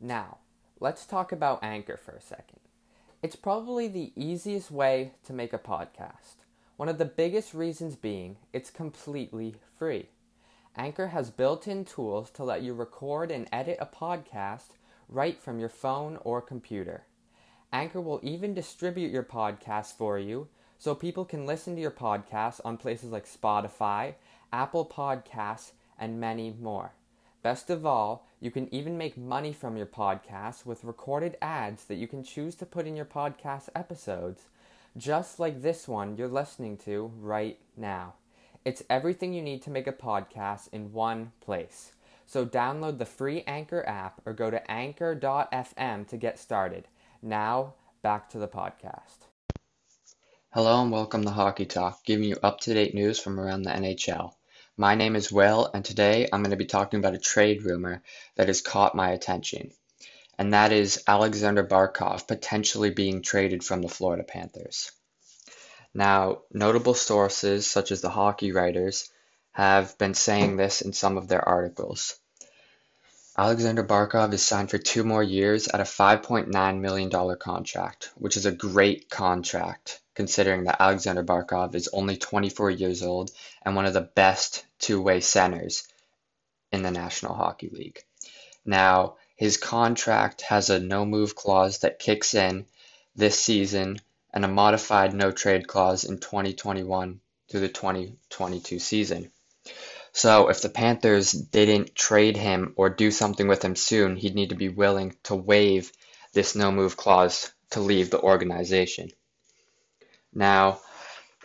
Now, let's talk about Anchor for a second. It's probably the easiest way to make a podcast. One of the biggest reasons being it's completely free. Anchor has built in tools to let you record and edit a podcast right from your phone or computer. Anchor will even distribute your podcast for you so people can listen to your podcast on places like Spotify, Apple Podcasts, and many more. Best of all, you can even make money from your podcast with recorded ads that you can choose to put in your podcast episodes, just like this one you're listening to right now. It's everything you need to make a podcast in one place. So download the free Anchor app or go to anchor.fm to get started. Now, back to the podcast. Hello and welcome to Hockey Talk, giving you up to date news from around the NHL. My name is Will, and today I'm going to be talking about a trade rumor that has caught my attention, and that is Aleksander Barkov potentially being traded from the Florida Panthers. Now, notable sources such as the hockey writers have been saying this in some of their articles. Aleksander Barkov is signed for two more years at a $5.9 million contract, which is a great contract considering that Aleksander Barkov is only 24 years old and one of the best two way centers in the National Hockey League. Now, his contract has a no move clause that kicks in this season and a modified no trade clause in 2021 through the 2022 season. So if the Panthers didn't trade him or do something with him soon, he'd need to be willing to waive this no move clause to leave the organization. Now,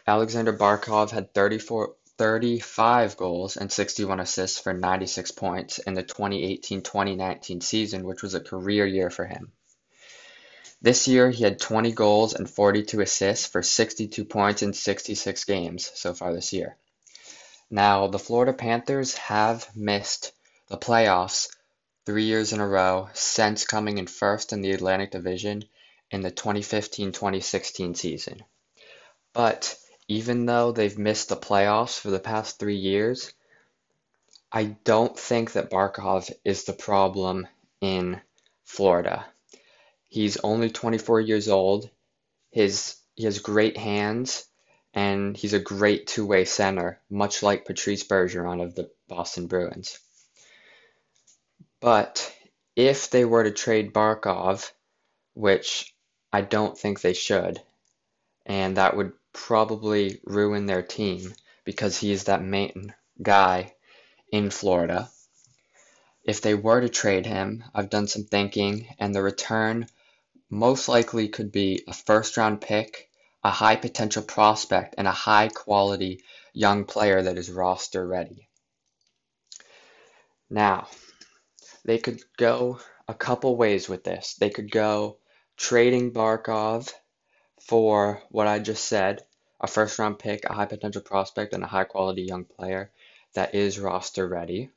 Aleksander Barkov had 34, 35 goals and 61 assists for 96 points in the 2018-2019 season, which was a career year for him. This year, he had 20 goals and 42 assists for 62 points in 66 games so far this year. Now, the Florida Panthers have missed the playoffs three years in a row since coming in first in the Atlantic Division in the 2015-2016 season. But even though they've missed the playoffs for the past three years, I don't think that Barkov is the problem in Florida. He's only 24 years old. His he has great hands and he's a great two-way center, much like Patrice Bergeron of the Boston Bruins. But if they were to trade Barkov, which I don't think they should, and that would probably ruin their team because he is that main guy in Florida. If they were to trade him, I've done some thinking, and the return most likely could be a first round pick a high potential prospect, and a high quality young player that is roster ready. Now, they could go a couple ways with this. They could go trading Barkov for what I just said a first round pick, a high potential prospect, and a high quality young player that is roster ready.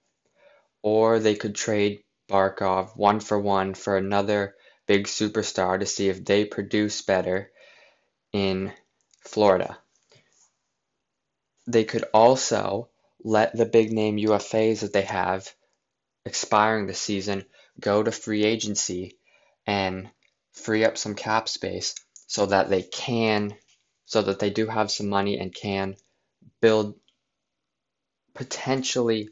Or they could trade Barkov one for one for another big superstar to see if they produce better in Florida. They could also let the big name UFAs that they have expiring this season go to free agency and free up some cap space so that they can so that they do have some money and can build potentially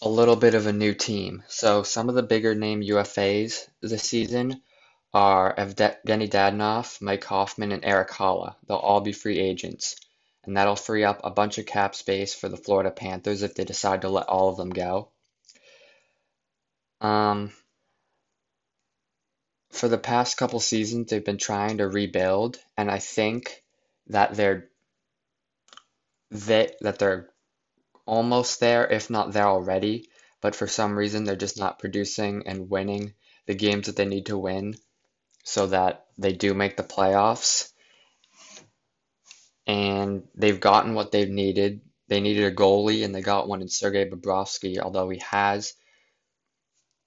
a little bit of a new team. So some of the bigger name UFAs this season are Evgeny Dadonov, Mike Hoffman, and Eric Haula. They'll all be free agents. And that'll free up a bunch of cap space for the Florida Panthers if they decide to let all of them go. Um, for the past couple seasons, they've been trying to rebuild, and I think that they're they, that they're almost there, if not there already. But for some reason, they're just not producing and winning the games that they need to win so that they do make the playoffs. And they've gotten what they've needed. They needed a goalie, and they got one in Sergei Bobrovsky, although he has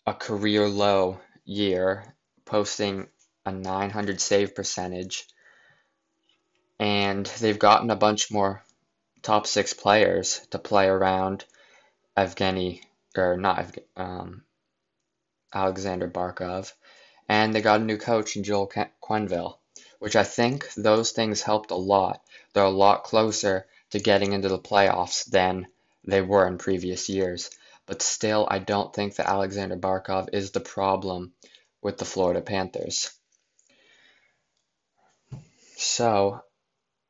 a career low year, posting a 900 save percentage. And they've gotten a bunch more top six players to play around Evgeny, or not, um, Aleksander Barkov, and they got a new coach in Joel Quenneville, which I think those things helped a lot. They're a lot closer to getting into the playoffs than they were in previous years. But still, I don't think that Aleksander Barkov is the problem with the Florida Panthers. So,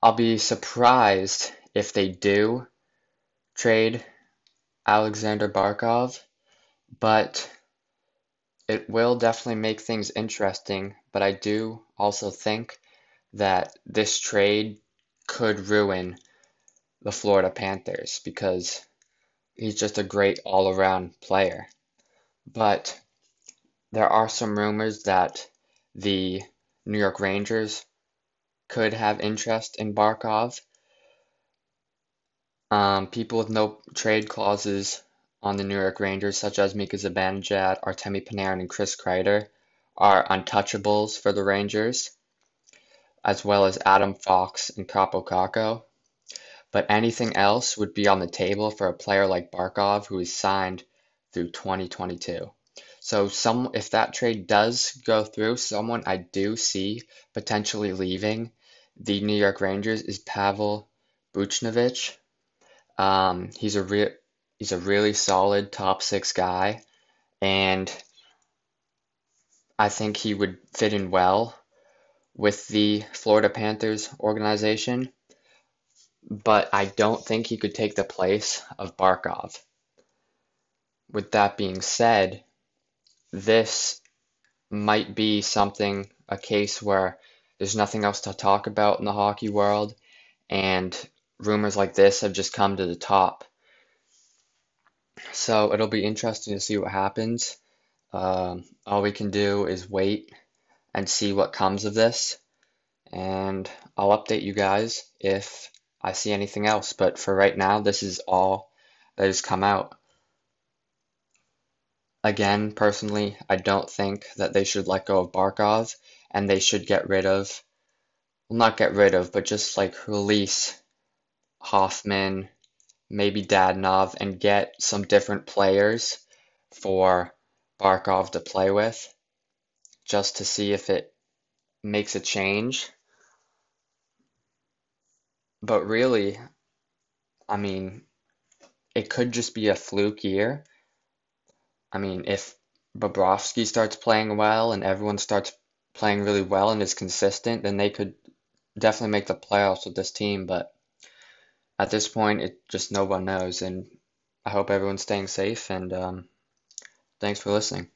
I'll be surprised if they do trade Aleksander Barkov, but it will definitely make things interesting. But I do also think that this trade could ruin the Florida Panthers because he's just a great all around player. But there are some rumors that the New York Rangers could have interest in Barkov. Um, people with no trade clauses on the New York Rangers, such as Mika Zibanejad, Artemi Panarin, and Chris Kreider, are untouchables for the Rangers, as well as Adam Fox and Kaapo Kakko. But anything else would be on the table for a player like Barkov, who is signed through 2022. So some if that trade does go through, someone I do see potentially leaving the New York Rangers is Pavel Buchnevich. Um, he's a real he's a really solid top six guy, and I think he would fit in well with the Florida Panthers organization. But I don't think he could take the place of Barkov. With that being said, this might be something, a case where there's nothing else to talk about in the hockey world, and rumors like this have just come to the top. So it'll be interesting to see what happens. Um, all we can do is wait and see what comes of this, and I'll update you guys if I see anything else. But for right now, this is all that has come out. Again, personally, I don't think that they should let go of Barkov and they should get rid of, well, not get rid of, but just like release Hoffman, maybe Dadonov, and get some different players for Barkov to play with just to see if it makes a change. But really, I mean, it could just be a fluke year I mean, if Bobrovsky starts playing well and everyone starts playing really well and is consistent, then they could definitely make the playoffs with this team. But at this point, it just no one knows. And I hope everyone's staying safe. And um, thanks for listening.